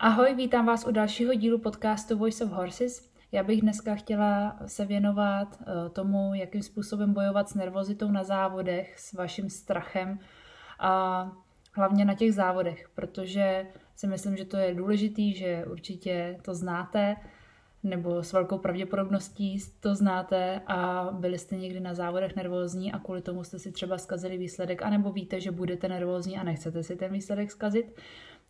Ahoj, vítám vás u dalšího dílu podcastu Voice of Horses. Já bych dneska chtěla se věnovat eh, tomu, jakým způsobem bojovat s nervozitou na závodech, s vaším strachem a hlavně na těch závodech, protože si myslím, že to je důležitý, že určitě to znáte, nebo s velkou pravděpodobností to znáte a byli jste někdy na závodech nervózní a kvůli tomu jste si třeba zkazili výsledek, anebo víte, že budete nervózní a nechcete si ten výsledek zkazit.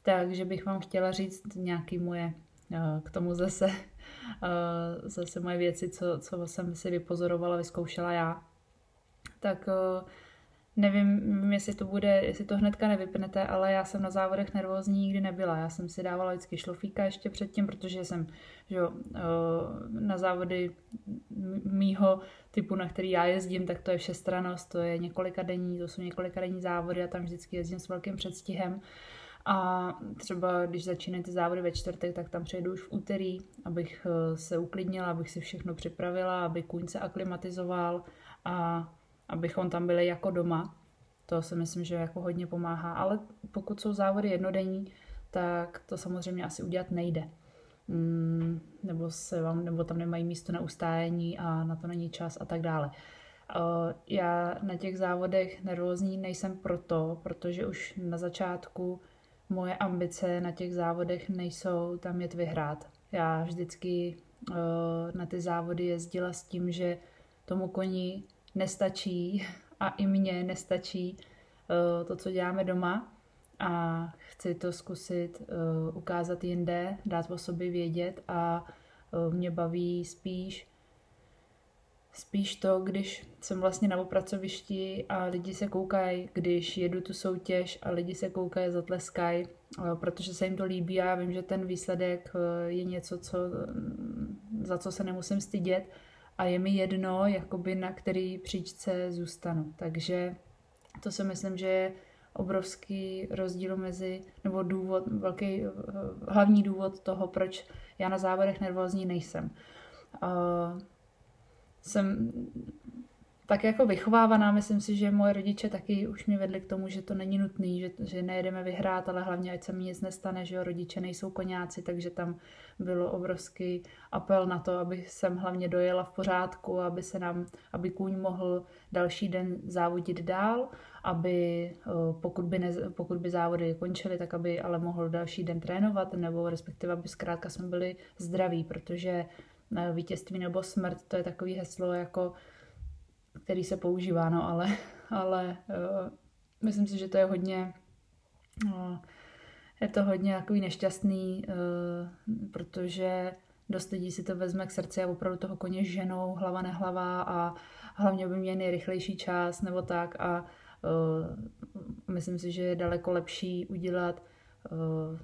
Takže bych vám chtěla říct nějaký moje eh, k tomu zase, eh, zase moje věci, co, co jsem si vypozorovala, vyzkoušela já. Tak eh, Nevím, jestli to bude, jestli to hnedka nevypnete, ale já jsem na závodech nervózní nikdy nebyla. Já jsem si dávala vždycky šlofíka ještě předtím, protože jsem že na závody mýho typu, na který já jezdím, tak to je všestranost, to je několika denní, to jsou několika denní závody a tam vždycky jezdím s velkým předstihem. A třeba když začínají ty závody ve čtvrtek, tak tam přejdu už v úterý, abych eh, se uklidnila, abych si všechno připravila, aby kůň se aklimatizoval a abychom tam byli jako doma. To si myslím, že jako hodně pomáhá. Ale pokud jsou závody jednodenní, tak to samozřejmě asi udělat nejde. Mm, nebo, se vám, nebo tam nemají místo na ustájení a na to není čas a tak dále. Já na těch závodech nervózní nejsem proto, protože už na začátku moje ambice na těch závodech nejsou tam jet vyhrát. Já vždycky na ty závody jezdila s tím, že tomu koni nestačí a i mně nestačí uh, to, co děláme doma a chci to zkusit uh, ukázat jinde, dát o sobě vědět a mě baví spíš spíš to, když jsem vlastně na opracovišti a lidi se koukají, když jedu tu soutěž a lidi se koukají, zatleskají, protože se jim to líbí a já vím, že ten výsledek je něco, co, za co se nemusím stydět a je mi jedno, jakoby na který příčce zůstanu. Takže to si myslím, že je obrovský rozdíl mezi, nebo důvod, velký, hlavní důvod toho, proč já na závodech nervózní nejsem. Jsem tak jako vychovávaná, myslím si, že moje rodiče taky už mě vedli k tomu, že to není nutný, že, že nejedeme vyhrát, ale hlavně ať se mi nic nestane, že jo, rodiče nejsou koňáci, takže tam bylo obrovský apel na to, aby jsem hlavně dojela v pořádku, aby se nám, aby kůň mohl další den závodit dál, aby pokud by, ne, pokud by závody končily, tak aby ale mohl další den trénovat, nebo respektive aby zkrátka jsme byli zdraví, protože vítězství nebo smrt, to je takový heslo jako který se používá, no ale, ale uh, myslím si, že to je hodně uh, je to hodně takový nešťastný, uh, protože dost lidí si to vezme k srdci a opravdu toho koně ženou, hlava nehlava a hlavně by měl nejrychlejší čas nebo tak a uh, myslím si, že je daleko lepší udělat uh,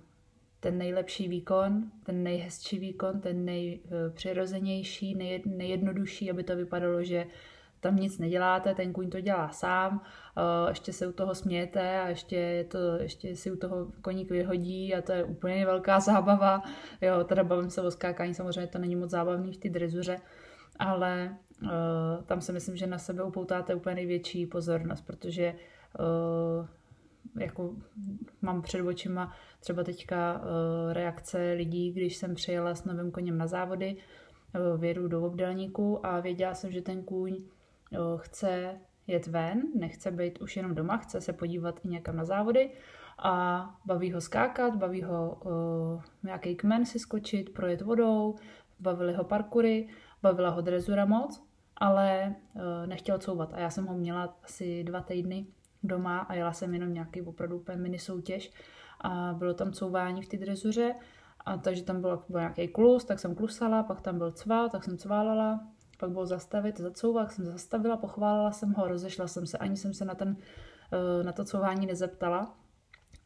ten nejlepší výkon, ten nejhezčí výkon, ten nejpřirozenější, nej, nejjednodušší, aby to vypadalo, že tam nic neděláte, ten kůň to dělá sám, eh, ještě se u toho smějete a ještě, je to, ještě si u toho koník vyhodí a to je úplně velká zábava. Jo, teda bavím se o skákání, samozřejmě to není moc zábavný v té drezuře, ale uh, tam si myslím, že na sebe upoutáte úplně největší pozornost, protože jako mám před očima třeba teďka uh, reakce lidí, když jsem přijela s novým koněm na závody, uh, vědu do obdelníku a věděla jsem, že ten kůň chce jet ven, nechce být už jenom doma, chce se podívat i někam na závody a baví ho skákat, baví ho nějaký kmen si skočit, projet vodou, bavili ho parkury, bavila ho drezura moc, ale nechtěl couvat a já jsem ho měla asi dva týdny doma a jela jsem jenom nějaký opravdu úplně mini soutěž a bylo tam couvání v té drezuře a takže tam byl, byl nějaký klus, tak jsem klusala, pak tam byl cval, tak jsem cválala, pak bylo zastavit, zacouvat, jsem zastavila, pochválila jsem ho, rozešla jsem se, ani jsem se na, ten, eh, na to couvání nezeptala.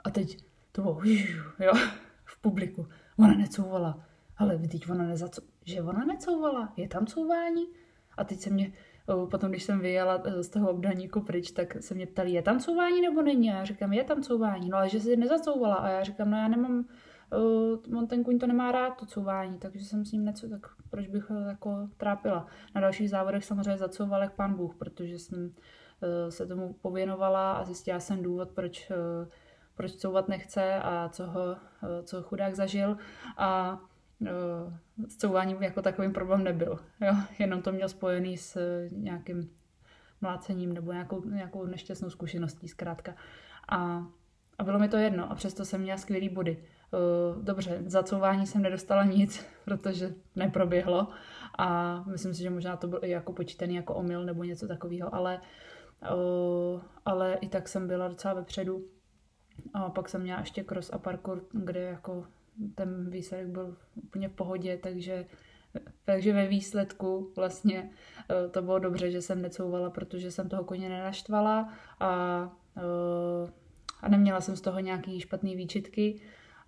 A teď to bylo, jo, v publiku. Ona necouvala. Ale teď ona nezaco... že ona necouvala, je tam couvání? A teď se mě, potom když jsem vyjela eh, z toho obdaníku pryč, tak se mě ptali, je tam couvání nebo není? A já říkám, je tam couvání, no ale že si nezacouvala. A já říkám, no já nemám, on ten kuň to nemá rád, to couvání, takže jsem s ním něco, tak proč bych ho jako trápila. Na dalších závodech samozřejmě zacouval jak pán Bůh, protože jsem uh, se tomu pověnovala a zjistila jsem důvod, proč, uh, proč couvat nechce a co ho, co chudák zažil a s couváním jako takovým problém nebyl. Jo? Jenom to měl spojený s nějakým mlácením nebo nějakou, nějakou nešťastnou zkušeností zkrátka. A, a bylo mi to jedno a přesto jsem měla skvělý body. Dobře, za couvání jsem nedostala nic, protože neproběhlo a myslím si, že možná to bylo i jako počítaný jako omyl nebo něco takového, ale, ale i tak jsem byla docela vepředu. A pak jsem měla ještě cross a parkour, kde jako ten výsledek byl úplně v pohodě, takže, takže ve výsledku vlastně eh, to bylo dobře, že jsem necouvala, protože jsem toho koně nenaštvala a, eh, a neměla jsem z toho nějaký špatný výčitky.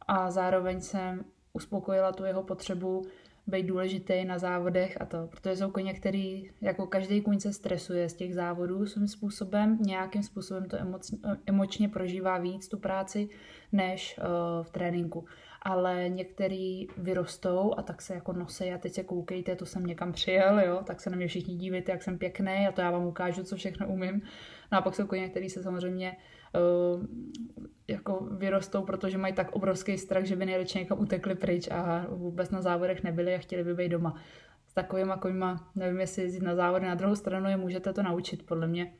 A zároveň jsem uspokojila tu jeho potřebu být důležitý na závodech a to, protože jsou koně, který jako každý kuň se stresuje z těch závodů svým způsobem, nějakým způsobem to emoc, emočně prožívá víc tu práci, než uh, v tréninku ale některý vyrostou a tak se jako nosí a teď se koukejte, to jsem někam přijel, jo, tak se na mě všichni dívíte, jak jsem pěkný a to já vám ukážu, co všechno umím. No a pak jsou koně, který se samozřejmě uh, jako vyrostou, protože mají tak obrovský strach, že by nejradši někam utekli pryč a vůbec na závodech nebyli a chtěli by být doma. S takovýma koňma, nevím, jestli jezdit na závody, na druhou stranu je můžete to naučit, podle mě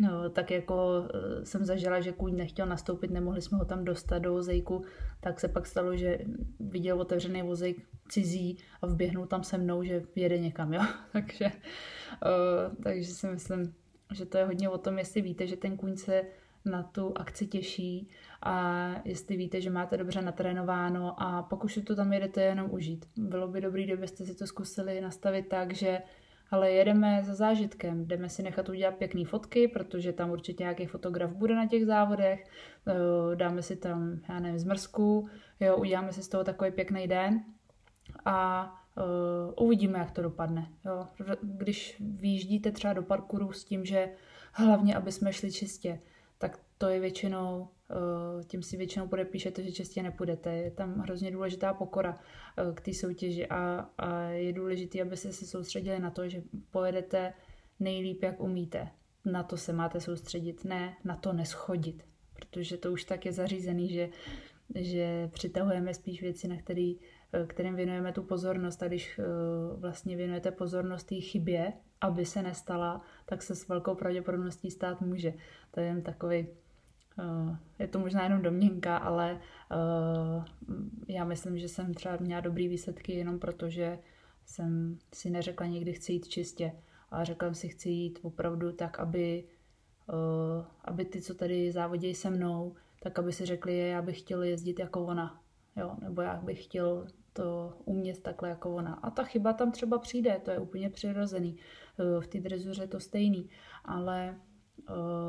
No, tak jako eh, jsem zažila, že kůň nechtěl nastoupit, nemohli jsme ho tam dostat do vozejku, tak se pak stalo, že viděl otevřený vozejk cizí a vběhnul tam se mnou, že jede někam, jo. takže, uh, takže si myslím, že to je hodně o tom, jestli víte, že ten kůň se na tu akci těší a jestli víte, že máte dobře natrénováno a pokud to tam jedete jenom užít. Bylo by dobrý, kdybyste si to zkusili nastavit tak, že ale jedeme za zážitkem, jdeme si nechat udělat pěkné fotky, protože tam určitě nějaký fotograf bude na těch závodech, eh, dáme si tam, já nevím, zmrzku, jo, uděláme si z toho takový pěkný den a uh, uvidíme, jak to dopadne. Jo. Když vyjíždíte třeba do parkouru s tím, že hlavně, aby jsme šli čistě, tak to je většinou Eh, tím si většinou podepíšete, že čistě nepůjdete. Je tam hrozně důležitá pokora eh, k té soutěži a, a je důležité, abyste se soustředili na to, že pojedete nejlíp, jak umíte. Na to se máte soustředit, ne na to neschodit, protože to už tak je zařízený, že, že přitahujeme spíš věci, na který, eh, kterým věnujeme tu pozornost a když vlastně věnujete pozornost té chybě, aby se nestala, tak se s velkou pravděpodobností stát může. To je jen takový Eh, je to možná jenom domněnka, ale eh, já myslím, že jsem třeba měla dobrý výsledky jenom proto, že jsem si neřekla někdy chci jít čistě, ale řekla jsem si chci jít opravdu tak, aby, eh, aby ty, co tady závodějí se mnou, tak aby si řekli, já bych chtěl jezdit jako ona, jo, nebo já bych chtěl to umět takhle jako ona. A ta chyba tam třeba přijde, to je úplně přirozený. V té drezuře to stejný, ale Eh,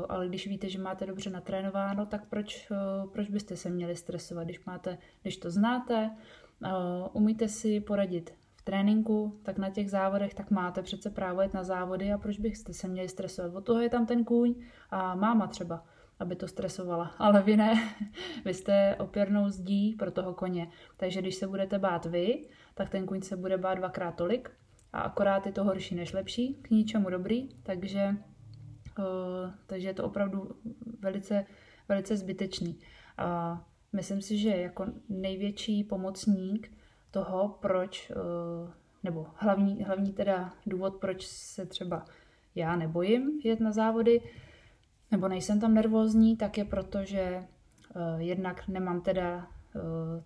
ale když víte, že máte dobře natrénováno, tak proč, eh, proč byste se měli stresovat, když, máte, když to znáte, eh, umíte si poradit v tréninku, tak na těch závodech, tak máte přece právo jet na závody. A proč byste se měli stresovat. Od toho je tam ten kůň a máma třeba, aby to stresovala, ale vy ne, vy jste opěrnou zdí pro toho koně. Takže když se budete bát vy, tak ten kůň se bude bát dvakrát tolik. A akorát je to horší než lepší, k ničemu dobrý, takže Eh, takže je to opravdu velice, velice zbytečný. A myslím si, že jako největší pomocník toho, proč, eh, nebo hlavní, hlavní teda důvod, proč se třeba já nebojím jet na závody, nebo nejsem tam nervózní, tak je proto, že eh, jednak nemám teda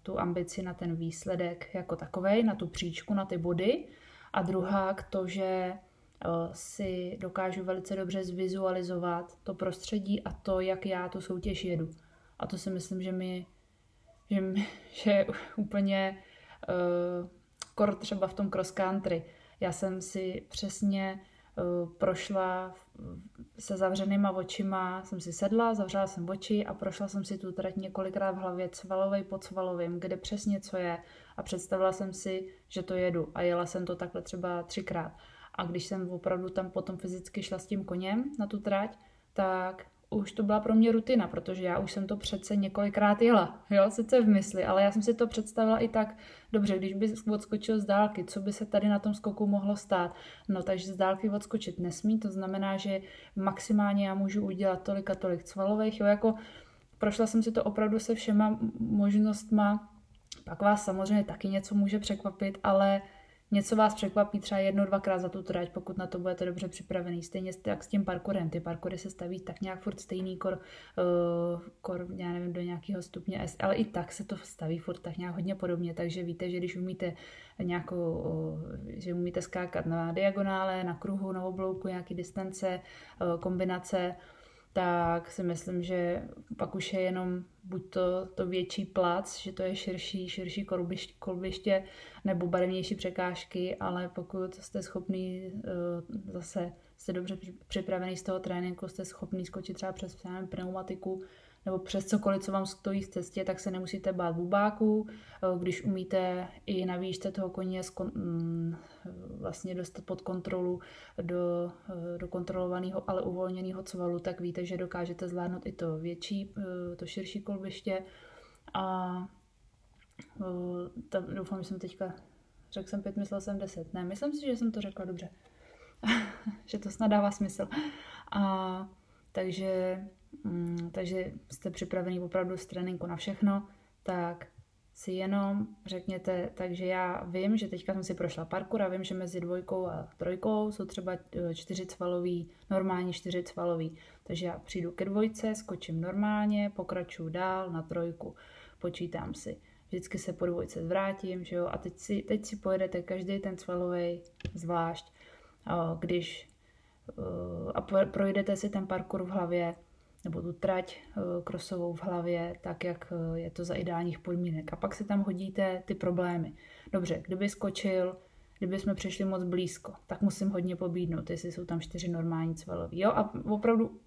tu ambici na ten výsledek jako takovej, na tu příčku, na ty body. A druhá k to, že Eh, si dokážu velice dobře zvizualizovat to prostředí a to, jak já tu soutěž jedu. A to si myslím, že mi, že, mi, že je úplně uh, kor třeba v tom cross country. Já jsem si přesně uh, prošla se zavřenýma očima, jsem si sedla, zavřela jsem oči a prošla jsem si tu trať několikrát v hlavě cvalovej pod cvalovým, kde přesně co je a představila jsem si, že to jedu a jela jsem to takhle třeba třikrát. A když jsem opravdu tam potom fyzicky šla s tím koněm na tu trať, tak už to byla pro mě rutina, protože já už jsem to přece několikrát jela, jo, sice v mysli, ale já jsem si to představila i tak, dobře, když by odskočil z dálky, co by se tady na tom skoku mohlo stát, no takže z dálky odskočit nesmí, to znamená, že maximálně já můžu udělat tolik a tolik cvalových, jo, jako prošla jsem si to opravdu se všema možnostma, pak vás samozřejmě taky něco může překvapit, ale něco vás překvapí třeba jedno, dvakrát za tu trať, pokud na to budete dobře připravený. Stejně tak s tím parkourem. Ty parkoury se staví tak nějak furt stejný kor, uh, kor já nevím, do nějakého stupně S, ale i tak se to staví furt tak nějak hodně podobně, takže víte, že když umíte nějakou, uh, že umíte skákat na diagonále, na kruhu, na oblouku, nějaký distance, uh, kombinace, tak si myslím, že pak už je jenom buď to, to větší plac, že to je širší, širší kolbiště, nebo barevnější překážky, ale pokud jste schopný uh, zase jste dobře připravený z toho tréninku, jste schopný skočit třeba přes pneumatiku, nebo přes cokoliv, co vám stojí v cestě, tak se nemusíte bát bubáků. Eh, když umíte i na výšce toho koně vlastně dostat pod kontrolu do, eh, do kontrolovaného, ale uvolněného cvalu, tak víte, že dokážete zvládnout i to větší, eh, to širší kolbiště. A tam, doufám, že jsem teďka řekl jsem pět, myslel jsem deset. Ne, myslím si, že jsem to řekla dobře. že to snad dává smysl. A takže Mm, takže jste připravený opravdu z tréninku na všechno, tak si jenom řekněte, takže já vím, že teďka jsem si prošla parkour a vím, že mezi dvojkou a trojkou jsou třeba e, čtyři cvalový, normální čtyři cvalový. Takže já přijdu ke dvojce, skočím normálně, pokračuju dál na trojku, počítám si. Vždycky se po dvojce zvrátím, že jo, a teď si, teď si pojedete každý ten cvalový zvlášť, když e, a projdete si ten parkour v hlavě, nebo tu trať eh, krosovou v hlavě, tak jak eh, je to za ideálních podmínek. A pak se tam hodíte ty problémy. Dobře, kdyby skočil, kdyby jsme přišli moc blízko, tak musím hodně pobídnout, jestli jsou tam čtyři normální cvalový. Jo, a opravdu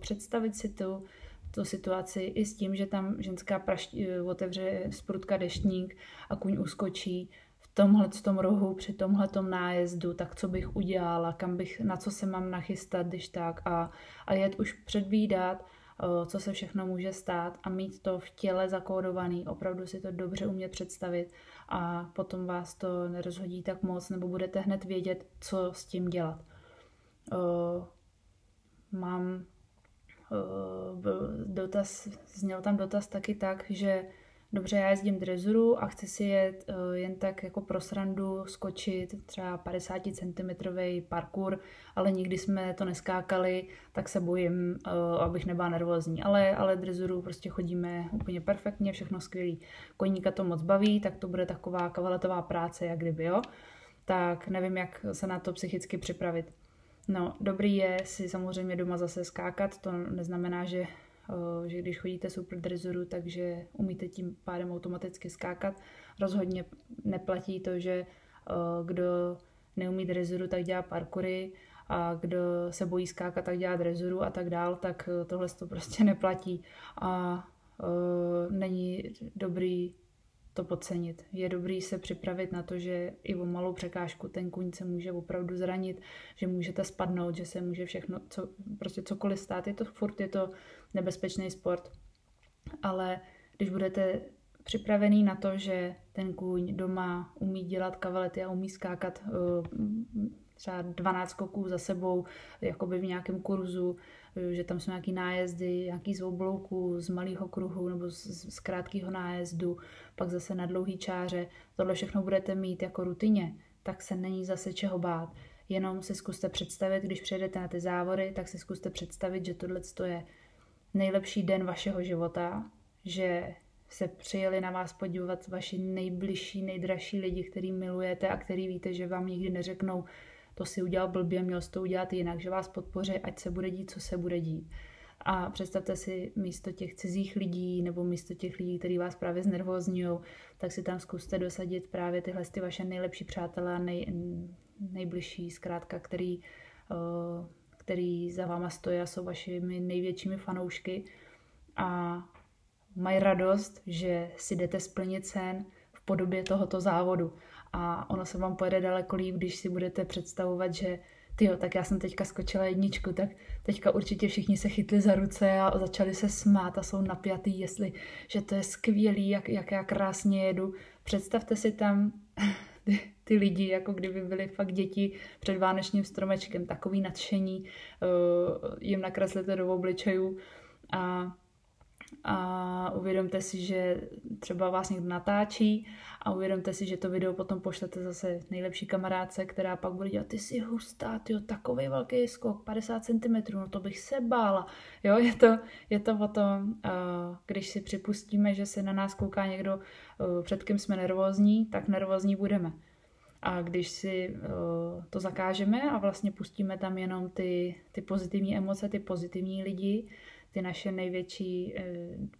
představit si tu, tu situaci i s tím, že tam ženská praští, eh, otevře sprutka deštník a kuň uskočí tomhle tom rohu, při tomhle nájezdu, tak co bych udělala, kam bych, na co se mám nachystat, když tak a, a jet už předvídat, co se všechno může stát a mít to v těle zakódovaný, opravdu si to dobře umět představit a potom vás to nerozhodí tak moc, nebo budete hned vědět, co s tím dělat. Mám dotaz, zněl tam dotaz taky tak, že dobře, já jezdím drezuru a chci si jet uh, jen tak jako pro srandu skočit třeba 50 cm parkour, ale nikdy jsme to neskákali, tak se bojím, uh, abych nebyla nervózní. Ale, ale drezuru prostě chodíme úplně perfektně, všechno skvělý. Koníka to moc baví, tak to bude taková kavaletová práce, jak kdyby, jo. Tak nevím, jak se na to psychicky připravit. No, dobrý je si samozřejmě doma zase skákat, to neznamená, že Eh, že když chodíte super drezoru, takže umíte tím pádem automaticky skákat. Rozhodně neplatí to, že eh, kdo neumí drezoru, tak dělá parkoury a kdo se bojí skákat, tak dělá drezoru a tak dál, tak eh, tohle to prostě neplatí a není dobrý to podcenit. Je dobrý se připravit na to, že i o malou překážku ten kuň se může opravdu zranit, že můžete spadnout, že se může všechno, co, prostě cokoliv stát. Je to furt, je to nebezpečný sport. Ale když budete připravený na to, že ten kůň doma umí dělat kavalety a umí skákat eh, třeba 12 skoků za sebou, jakoby v nějakém kurzu, že tam jsou nějaký nájezdy, nějaký z oblouků, z malého kruhu nebo z, z krátkého nájezdu, pak zase na dlouhý čáře. Tohle všechno budete mít jako rutině, tak se není zase čeho bát. Jenom si zkuste představit, když přijedete na ty závody, tak si zkuste představit, že tohle je nejlepší den vašeho života, že se přijeli na vás podívat vaši nejbližší, nejdražší lidi, který milujete a který víte, že vám nikdy neřeknou, to si udělal blbě, měl jsi to udělat jinak, že vás podpoří, ať se bude dít, co se bude dít. A představte si místo těch cizích lidí nebo místo těch lidí, kteří vás právě znervozňují, tak si tam zkuste dosadit právě tyhle ty vaše nejlepší přátelé nej, nejbližší, zkrátka, který, uh, který za váma stojí a jsou vašimi největšími fanoušky a mají radost, že si jdete splnit sen v podobě tohoto závodu. A ono se vám pojede daleko líp, když si budete představovat, že ty tak já jsem teďka skočila jedničku, tak teďka určitě všichni se chytli za ruce a začali se smát a jsou napjatý, jestli, že to je skvělý, jak, jak já krásně jedu. Představte si tam ty, ty lidi, jako kdyby byli fakt děti před vánočním stromečkem, takový nadšení, uh, jim nakreslete do obličejů a a uvědomte si, že třeba vás někdo natáčí a uvědomte si, že to video potom pošlete zase nejlepší kamarádce, která pak bude dělat, ty jsi hustá, ty takový velký skok, 50 cm, no to bych se bála. Jo, je to, je to o tom, když si připustíme, že se na nás kouká někdo, před kým jsme nervózní, tak nervózní budeme. A když si to zakážeme a vlastně pustíme tam jenom ty, ty pozitivní emoce, ty pozitivní lidi, ty naše největší eh,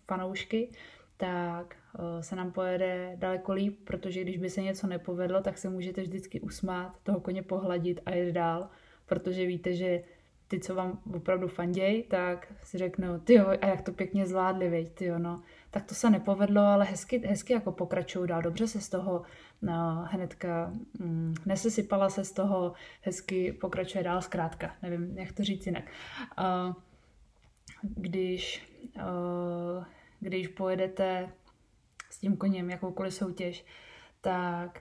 fanoušky, tak eh, se nám pojede daleko líp, protože když by se něco nepovedlo, tak se můžete vždycky usmát, toho koně pohladit a jít dál, protože víte, že ty, co vám opravdu fanděj, tak si řeknou, ty a jak to pěkně zvládli, veď, ty no. Tak to se nepovedlo, ale hezky, hezky jako pokračují dál, dobře se z toho no, hnedka mm, nesesypala se z toho, hezky pokračuje dál zkrátka, nevím, jak to říct jinak. Uh, když, uh, když pojedete s tím koněm jakoukoliv soutěž, tak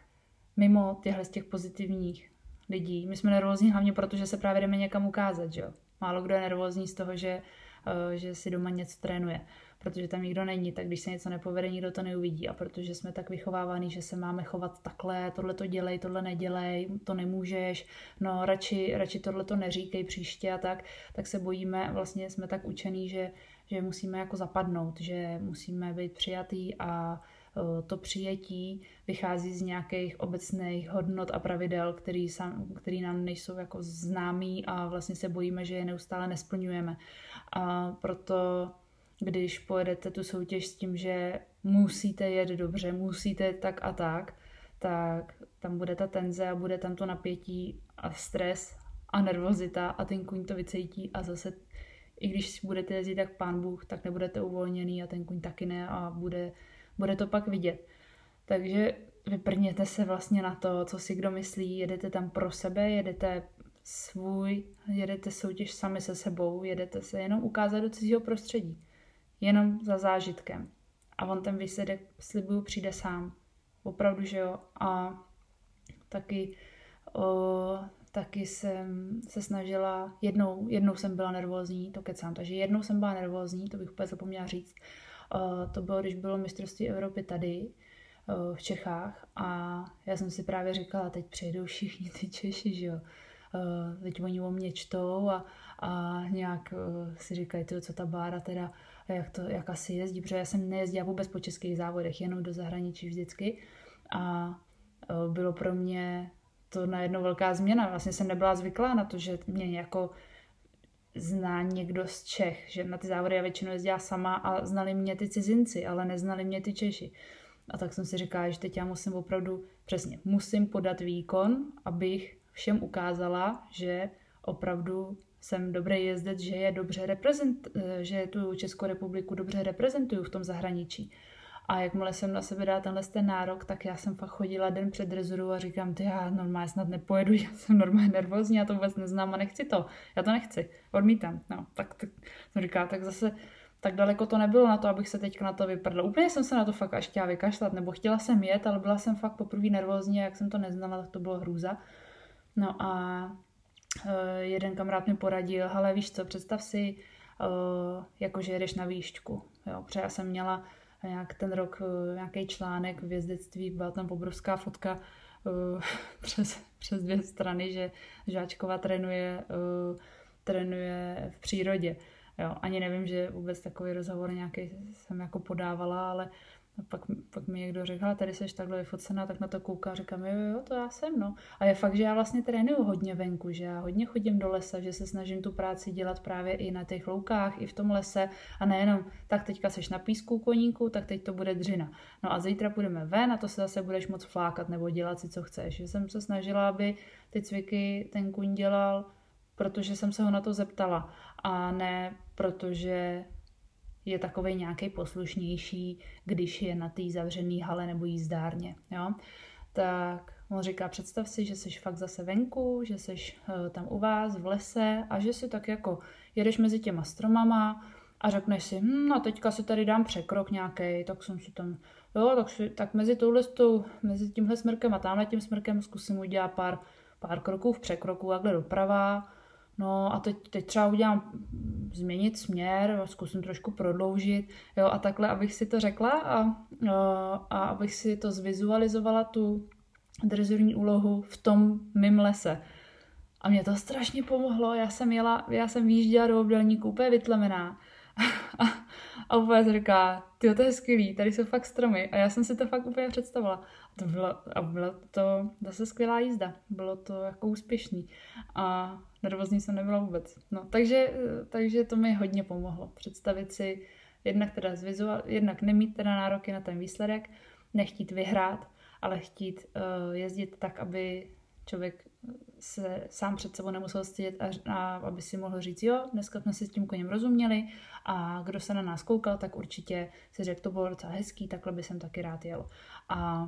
mimo těchto z těch pozitivních lidí, my jsme nervózní hlavně proto, že se právě jdeme někam ukázat, že jo. Málo kdo je nervózní z toho, že, uh, že si doma něco trénuje protože tam nikdo není, tak když se něco nepovede, nikdo to neuvidí. A protože jsme tak vychovávaní, že se máme chovat takhle, tohle to dělej, tohle nedělej, to nemůžeš, no radši, radši tohle to neříkej příště a tak, tak se bojíme, vlastně jsme tak učení, že, že musíme jako zapadnout, že musíme být přijatý a e, to přijetí vychází z nějakých obecných hodnot a pravidel, který, sam, který nám nejsou jako známý a vlastně se bojíme, že je neustále nesplňujeme. A proto když pojedete tu soutěž s tím, že musíte jet dobře, musíte tak a tak, tak tam bude ta tenze a bude tam to napětí a stres a nervozita a ten kuň to vycejtí a zase i když budete jezdit jak pán Bůh, tak nebudete uvolněný a ten kuň taky ne a bude, bude to pak vidět. Takže vyprněte se vlastně na to, co si kdo myslí, jedete tam pro sebe, jedete svůj, jedete soutěž sami se sebou, jedete se jenom ukázat do cizího prostředí jenom za zážitkem. A on ten výsledek, slibuju, přijde sám. Opravdu, že jo. A taky, o, taky jsem se snažila, jednou, jednou jsem byla nervózní, to kecám, takže jednou jsem byla nervózní, to bych úplně zapomněla říct. O, to bylo, když bylo mistrovství Evropy tady, o, v Čechách a já jsem si právě říkala, teď přijedou všichni ty Češi, že jo. teď oni o mě čtou a, a nějak si říkají, co ta bára teda jak, to, jak asi jezdí, protože já jsem nejezdila vůbec po českých závodech, jenom do zahraničí vždycky. A e, bylo pro mě to najednou velká změna. Vlastně jsem nebyla zvyklá na to, že mě jako zná někdo z Čech, že na ty závody já většinou jezdila sama a znali mě ty cizinci, ale neznali mě ty Češi. A tak jsem si říkala, že teď já musím opravdu, přesně, musím podat výkon, abych všem ukázala, že opravdu jsem dobrý jezdec, že je dobře reprezent, eh, že tu Českou republiku dobře reprezentuju v tom zahraničí. A jakmile jsem na sebe dala tenhle ten nárok, tak já jsem fakt chodila den před rezuru a říkám, ty já normálně snad nepojedu, já jsem normálně nervózní, já to vůbec neznám a nechci to. Já to nechci, odmítám. No, tak, tak jsem říká, tak zase tak daleko to nebylo na to, abych se teďka na to vyprdla. Úplně jsem se na to fakt až chtěla vykašlat, nebo chtěla jsem jet, ale byla jsem fakt poprvé nervózní, jak jsem to neznala, tak to bylo hrůza. No a jeden kamarád mi poradil, ale víš co, představ si, uh, jako že jedeš na výšku. Jo, protože já jsem měla nějak ten rok uh, nějaký článek v jezdectví, byla tam obrovská fotka uh, přes, přes dvě strany, že žáčková trénuje, uh, trénuje v přírodě. Jo, ani nevím, že vůbec takový rozhovor nějaký jsem jako podávala, ale a pak, pak mi někdo řekl, tady seš takhle vyfocená, tak na to kouká, říkám, jo, jo, to já jsem, no. A je fakt, že já vlastně trénuju hodně venku, že já hodně chodím do lesa, že se snažím tu práci dělat právě i na těch loukách, i v tom lese a nejenom, tak teďka seš na písku koníku, tak teď to bude dřina. No a zítra půjdeme ven a to se zase budeš moc flákat nebo dělat si, co chceš. Že jsem se snažila, aby ty cviky ten kuň dělal, protože jsem se ho na to zeptala a ne protože je takový nějaký poslušnější, když je na té zavřené hale nebo jízdárně. Jo? Tak on říká, představ si, že jsi fakt zase venku, že jsi uh, tam u vás v lese a že si tak jako jedeš mezi těma stromama a řekneš si, hm, no teďka si tady dám překrok nějaký, tak jsem si tam, jo, tak, si, tak mezi touhle, mezi tímhle smrkem a tamhle tím smrkem zkusím udělat pár, pár kroků v překroku, takhle doprava, no a teď, teď třeba udělám změnit směr, zkusím trošku prodloužit, jo, a takhle, abych si to řekla a, a, a abych si to zvizualizovala, tu drezurní úlohu v tom mým lese. A mě to strašně pomohlo, já jsem jela, já jsem výjížděla do obdelníku úplně vytlemená. A, a úplně říká, ty to je skvělý, tady jsou fakt stromy. A já jsem si to fakt úplně představila. A to bylo, a bylo to zase skvělá jízda. Bylo to jako úspěšný. A nervózní jsem nebyla vůbec. No, takže, takže to mi hodně pomohlo. Představit si jednak teda zvizual, jednak nemít teda nároky na ten výsledek, nechtít vyhrát, ale chtít uh, jezdit tak, aby člověk se sám před sebou nemusel stydět a, a aby si mohl říct, jo, dneska jsme si s tím koněm rozuměli a kdo se na nás koukal, tak určitě si řekl, to bylo docela hezký, takhle by jsem taky rád jel. A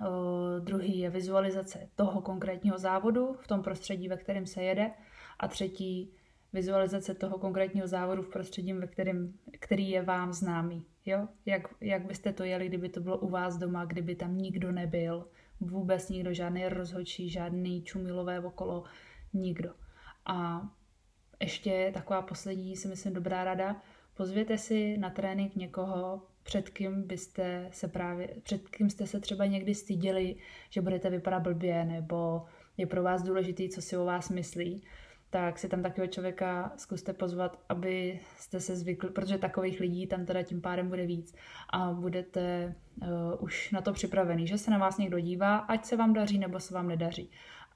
uh, druhý je vizualizace toho konkrétního závodu v tom prostředí, ve kterém se jede a třetí vizualizace toho konkrétního závodu v prostředí, ve kterém, který je vám známý. Jo? Jak, jak byste to jeli, kdyby to bylo u vás doma, kdyby tam nikdo nebyl, vůbec nikdo, žádný rozhodčí, žádný čumilové okolo, nikdo. A ještě taková poslední, si myslím, dobrá rada, pozvěte si na trénink někoho, před kým byste se právě, před kým jste se třeba někdy styděli, že budete vypadat blbě, nebo je pro vás důležitý, co si o vás myslí tak si tam takového člověka zkuste pozvat, aby jste se zvykli, protože takových lidí tam teda tím pádem bude víc a budete uh, už na to připravený, že se na vás někdo dívá, ať se vám daří nebo se vám nedaří.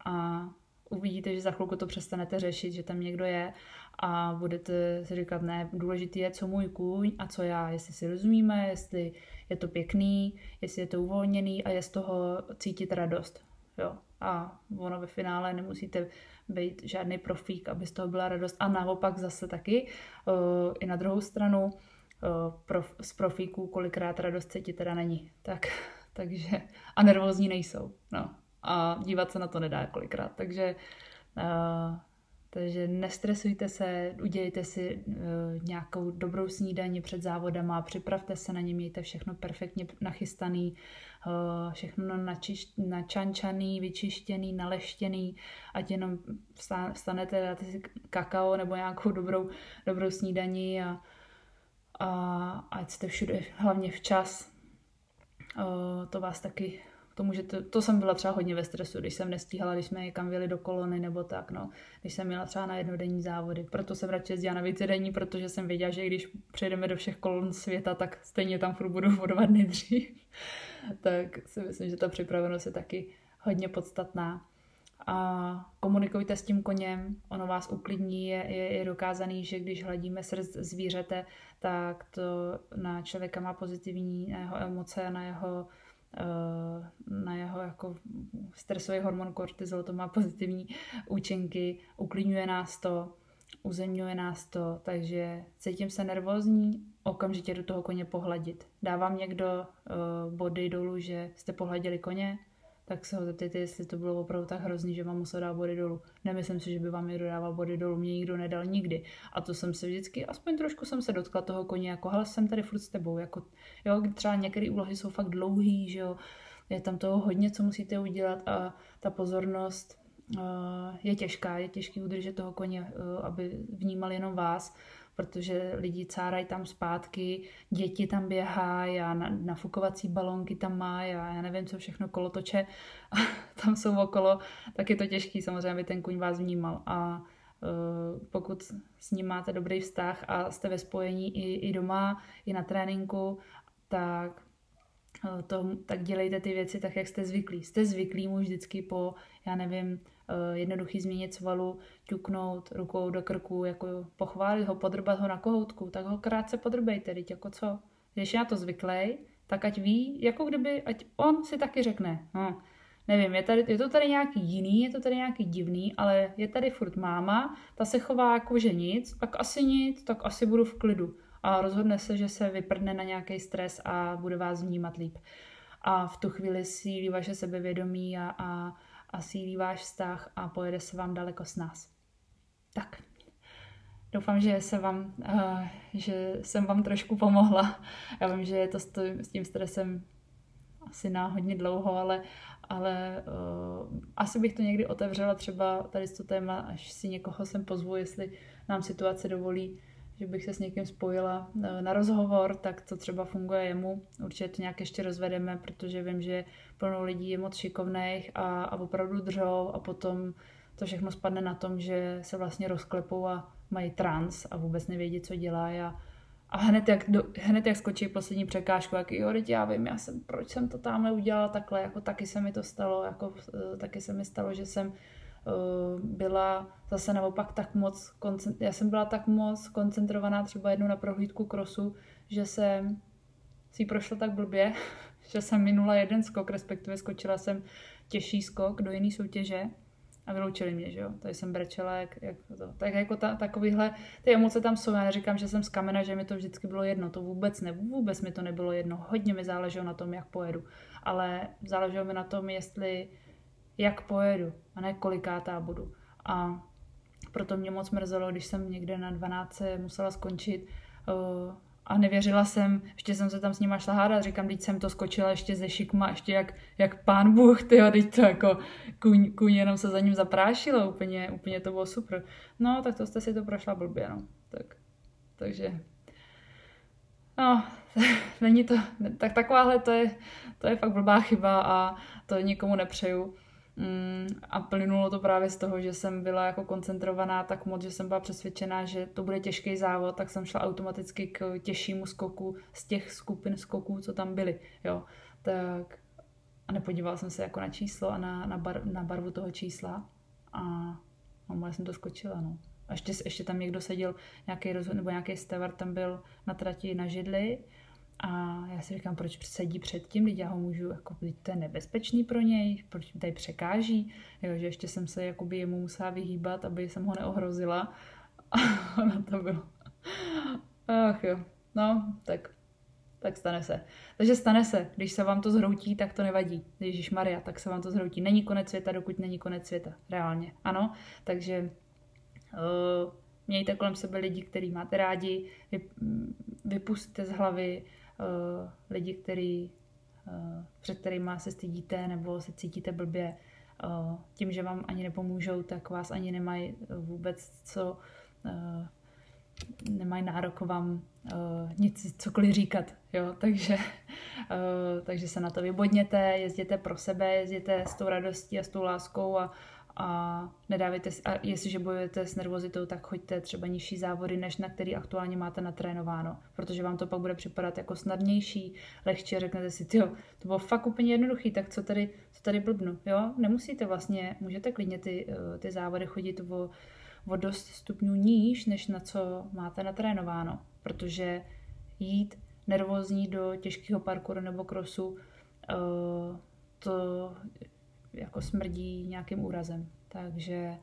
A uvidíte, že za chvilku to přestanete řešit, že tam někdo je a budete si říkat, ne, důležitý je, co můj kůň a co já, jestli si rozumíme, jestli je to pěkný, jestli je to uvolněný a je z toho cítit radost. Jo. A ono ve finále nemusíte být žádný profík, aby z toho byla radost. A naopak zase taky, uh, i na druhou stranu, uh, prof, z profíků kolikrát radost cítit teda není. Tak, takže, a nervózní nejsou. No. A dívat se na to nedá kolikrát. Takže uh, takže nestresujte se, udělejte si uh, nějakou dobrou snídaní před závodama, připravte se na ně, mějte všechno perfektně nachystaný, uh, všechno načiš, načančaný, vyčištěný, naleštěný, ať jenom vstanete, dáte si kakao nebo nějakou dobrou, dobrou snídaní a, a ať jste všude, hlavně včas. Uh, to vás taky to, může, to, jsem byla třeba hodně ve stresu, když jsem nestíhala, když jsme někam vyjeli do kolony nebo tak, no. Když jsem měla třeba na jednodenní závody. Proto jsem radši jezdila na vícedenní, protože jsem věděla, že když přejdeme do všech kolon světa, tak stejně tam furt budu vodovat nejdřív. tak si myslím, že ta připravenost je taky hodně podstatná. A komunikujte s tím koněm, ono vás uklidní, je, je, je dokázaný, že když hladíme srdc zvířete, tak to na člověka má pozitivní na jeho emoce, na jeho Eh, na jeho jako stresový hormon kortizol, to má pozitivní účinky, uklidňuje nás to, uzemňuje nás to, takže cítím se nervózní, okamžitě do toho koně pohladit. Dávám někdo uh, body dolů, že jste pohladili koně, tak se ho zeptejte, jestli to bylo opravdu tak hrozný, že vám musel dát body dolů. Nemyslím si, že by vám někdo dával body dolů, mě nikdo nedal nikdy. A to jsem se vždycky, aspoň trošku jsem se dotkla toho koně, jako hele, jsem tady furt s tebou, jako, jo, třeba některé úlohy jsou fakt dlouhý, že jo, je tam toho hodně, co musíte udělat a ta pozornost uh, je těžká, je těžký udržet toho koně, uh, aby vnímal jenom vás protože lidi cárají tam zpátky, děti tam běhají a nafukovací balonky tam má a já nevím, co všechno kolotoče tam jsou okolo, tak je to těžký samozřejmě, aby ten kuň vás vnímal a uh, pokud s ním máte dobrý vztah a jste ve spojení i, i doma, i na tréninku, tak e, to, tak dělejte ty věci tak, jak jste zvyklí. Jste zvyklí mu vždycky po, já nevím, jednoduchý změnit svalu, ťuknout rukou do krku, jako pochválit ho, podrbat ho na kohoutku, tak ho krátce podrbejte, teď jako co. Když je na to zvyklý, tak ať ví, jako kdyby, ať on si taky řekne, no, nevím, je, tady, je to tady nějaký jiný, je to tady nějaký divný, ale je tady furt máma, ta se chová jako, že nic, tak asi nic, tak asi budu v klidu. A rozhodne se, že se vyprdne na nějaký stres a bude vás vnímat líp. A v tu chvíli sílí vaše sebevědomí a, a a sílí váš vztah a pojede se vám daleko s nás. Tak, doufám, že, se vám, uh, že jsem vám trošku pomohla. Já vím, že je to s tím stresem asi náhodně dlouho, ale, ale uh, asi bych to někdy otevřela třeba tady to téma, až si někoho sem pozvu, jestli nám situace dovolí, že bych se s někým spojila eh, na rozhovor, tak to třeba funguje jemu. Určitě to nějak ještě rozvedeme, protože vím, že plno lidí je moc šikovných a, a opravdu držou a potom to všechno spadne na tom, že se vlastně rozklepou a mají trans a vůbec nevědí, co dělá a, a hned jak, do, hned jak skočí poslední překážku, jak jo, teď já vím, já jsem, proč jsem to tamhle udělala takhle, jako taky se mi to stalo, jako uh, taky se mi stalo, že jsem byla zase naopak tak moc, já jsem byla tak moc koncentrovaná třeba jednou na prohlídku krosu, že jsem si prošla tak blbě, že jsem minula jeden skok, respektive skočila jsem těžší skok do jiné soutěže a vyloučili mě, že jo. Tady jsem brečela, jak, jak to. Tak jako ta, takovýhle, ty emoce tam jsou, já neříkám, že jsem z kamena, že mi to vždycky bylo jedno, to vůbec ne, vůbec mi to nebylo jedno, hodně mi záleželo na tom, jak pojedu, ale záleželo mi na tom, jestli, jak pojedu a ne kolikátá budu. A proto mě moc mrzelo, když jsem někde na 12 musela skončit, uh, a nevěřila jsem, ještě jsem se tam s nima šla hádat, říkám, teď jsem to skočila ještě ze šikma, ještě jak, jak pán Bůh, ty teď to jako kuň, kuň jenom se za ním zaprášilo, úplně, úplně to bylo super. No, tak to jste si to prošla blbě, no. Tak, takže, no, není to, tak takováhle to je, to je fakt blbá chyba a to nikomu nepřeju. Mm, a plynulo to právě z toho, že jsem byla jako koncentrovaná tak moc, že jsem byla přesvědčená, že to bude těžký závod, tak jsem šla automaticky k těžšímu skoku z těch skupin skoků, co tam byly. Jo. Tak a nepodívala jsem se jako na číslo a na, na, bar, na barvu toho čísla a normálně jsem to skočila. No. A ještě, ještě tam někdo seděl, nějaký rozhod, nebo nějaký stevar tam byl na trati na židli a já si říkám, proč sedí před tím, když já ho můžu, jako, to je nebezpečný pro něj, proč mi tady překáží, jo, že ještě jsem se jakoby jemu musela vyhýbat, aby jsem ho neohrozila. A ono to bylo. Ach jo, no, tak, tak stane se. Takže stane se, když se vám to zhroutí, tak to nevadí. Ježíš Maria, tak se vám to zhroutí. Není konec světa, dokud není konec světa, reálně. Ano, takže uh, mějte kolem sebe lidi, který máte rádi, vypustíte z hlavy uh, lidi, který, uh, před kterými se stydíte nebo se cítíte blbě, uh, tím, že vám ani nepomůžou, tak vás ani nemají vůbec co, uh, nemají nárok vám uh, nic, cokoliv říkat, jo, takže, uh, takže se na to vybodněte, jezděte pro sebe, jezděte s tou radostí a s tou láskou a, a nedávejte, a jestliže bojujete s nervozitou, tak choďte třeba nižší závody, než na který aktuálně máte natrénováno, protože vám to pak bude připadat jako snadnější, lehčí řeknete si, jo, to bylo fakt úplně jednoduchý, tak co tady, co tady blbnu, jo, nemusíte vlastně, můžete klidně ty, eh, ty závody chodit o, o dost stupňů níž, než na co máte natrénováno, protože jít nervózní do těžkého parkouru nebo krosu, uh, to jako smrdí nějakým úrazem. Takže,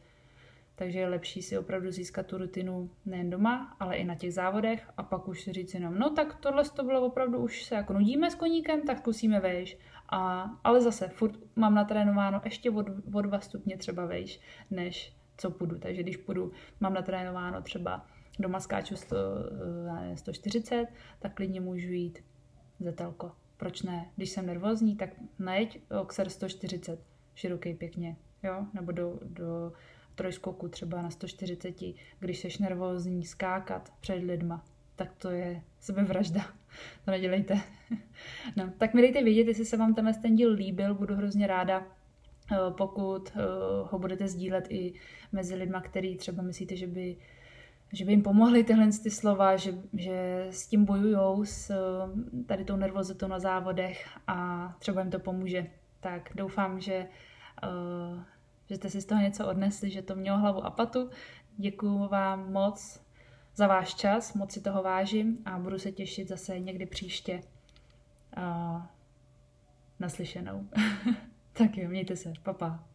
takže je lepší si opravdu získat tu rutinu nejen doma, ale i na těch závodech a pak už si říct jenom, no tak tohle to bylo opravdu, už se jako nudíme s koníkem, tak zkusíme vejš. A, ale zase, furt mám natrénováno ještě od, od dva stupně třeba vejš, než co půjdu. Takže když půjdu, mám natrénováno třeba doma skáču 100, 140, tak klidně můžu jít zetelko. Proč ne? Když jsem nervózní, tak najeď Oxer 140 široký pěkně, jo, nebo do, do trojskoku třeba na 140, když seš nervózní skákat před lidma, tak to je sebevražda. To nedělejte. No, tak mi dejte vědět, jestli se vám tenhle ten díl líbil, budu hrozně ráda, eh, pokud eh, ho budete sdílet i mezi lidma, který třeba myslíte, že by že by jim pomohly tyhle ty slova, že, že s tím bojujou, s eh, tady tou nervozitou na závodech a třeba jim to pomůže. Tak doufám, že že jste si z toho něco odnesli, že to mělo hlavu a patu. Děkuji vám moc za váš čas, moc si toho vážím a budu se těšit zase někdy příště uh, naslyšenou. tak jo, mějte se, papa.